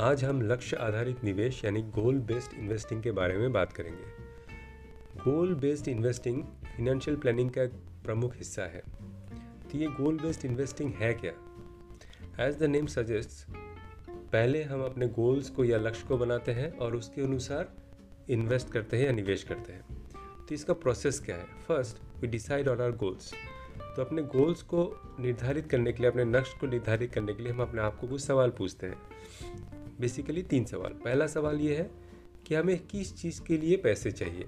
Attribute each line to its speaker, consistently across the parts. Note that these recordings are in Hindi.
Speaker 1: आज हम लक्ष्य आधारित निवेश यानी गोल बेस्ड इन्वेस्टिंग के बारे में बात करेंगे। Goal based investing financial planning का एक प्रमुख हिस्सा है। तो ये गोल बेस्ड इन्वेस्टिंग है क्या? एज द नेम सजेस्ट पहले हम अपने गोल्स को या लक्ष्य को बनाते हैं और उसके अनुसार इन्वेस्ट करते हैं या निवेश करते हैं। तो इसका प्रोसेस क्या है? First we decide on our goals तो अपने गोल्स को निर्धारित करने के लिए, अपने लक्ष्य को निर्धारित करने के लिए हम अपने आप को कुछ सवाल पूछते हैं। बेसिकली तीन सवाल। पहला सवाल ये है कि हमें किस चीज़ के लिए पैसे चाहिए?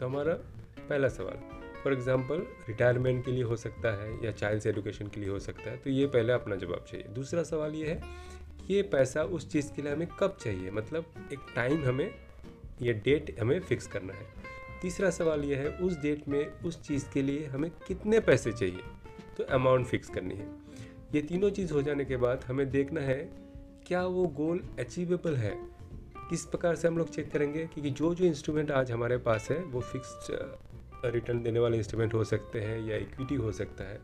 Speaker 1: तो हमारा पहला सवाल फॉर एग्ज़ाम्पल रिटायरमेंट के लिए हो सकता है या चाइल्ड एजुकेशन के लिए हो सकता है तो ये पहले अपना जवाब चाहिए। दूसरा सवाल ये है कि ये पैसा उस चीज़ के लिए हमें कब चाहिए? मतलब एक टाइम हमें, या डेट हमें फिक्स करना है। तीसरा सवाल यह है, उस डेट में उस चीज़ के लिए हमें कितने पैसे चाहिए? तो अमाउंट फिक्स करनी है। ये तीनों चीज़ हो जाने के बाद हमें देखना है क्या वो गोल अचीवेबल है? किस प्रकार से हम लोग चेक करेंगे? क्योंकि जो जो इंस्ट्रूमेंट आज हमारे पास है, वो फिक्स्ड रिटर्न देने वाले इंस्ट्रूमेंट हो सकते हैं या इक्विटी हो सकता है।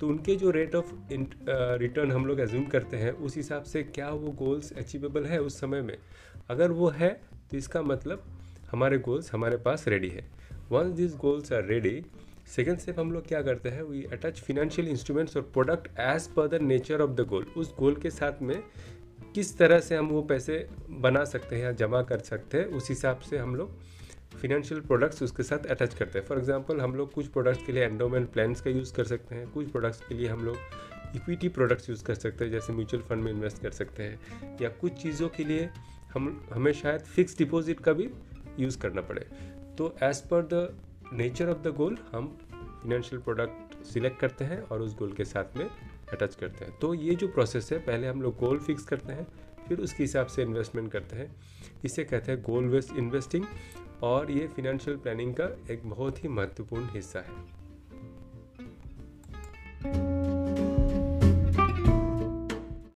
Speaker 1: तो उनके जो रेट ऑफ़ रिटर्न हम लोग एज्यूम करते हैं, उस हिसाब से क्या वो गोल्स अचीवेबल है उस समय में? अगर वो है तो इसका मतलब हमारे गोल्स हमारे पास रेडी है। Once this goals are ready second step हम लोग क्या करते हैं? वी अटैच फिनेंशियल इंस्ट्रूमेंट्स और product as per the nature of the goal उस गोल के साथ में किस तरह से हम वो पैसे बना सकते हैं या जमा कर सकते हैं, उस हिसाब से हम लोग फिनेंशियल प्रोडक्ट्स उसके साथ अटैच करते हैं। फॉर एग्जांपल हम लोग कुछ प्रोडक्ट्स के लिए एंडोमेंट प्लान्स का यूज़ कर सकते हैं, कुछ प्रोडक्ट्स के लिए हम लोग इक्विटी प्रोडक्ट्स यूज़ कर सकते हैं, जैसे म्यूचुअल फंड में इन्वेस्ट कर सकते हैं, या कुछ चीज़ों के लिए हम, हमें शायद फिक्स डिपॉजिट का भी यूज़ करना पड़े। तो as per the nature of the goal हम फिनेंशियल प्रोडक्ट सिलेक्ट करते हैं और उस गोल के साथ में अटैच करते हैं। तो ये जो प्रोसेस है, पहले हम लोग गोल फिक्स करते हैं, फिर उसके हिसाब से इन्वेस्टमेंट करते हैं। इसे कहते हैं गोल वेस्ट इन्वेस्टिंग और ये फिनेंशियल प्लानिंग का एक बहुत ही महत्वपूर्ण हिस्सा है।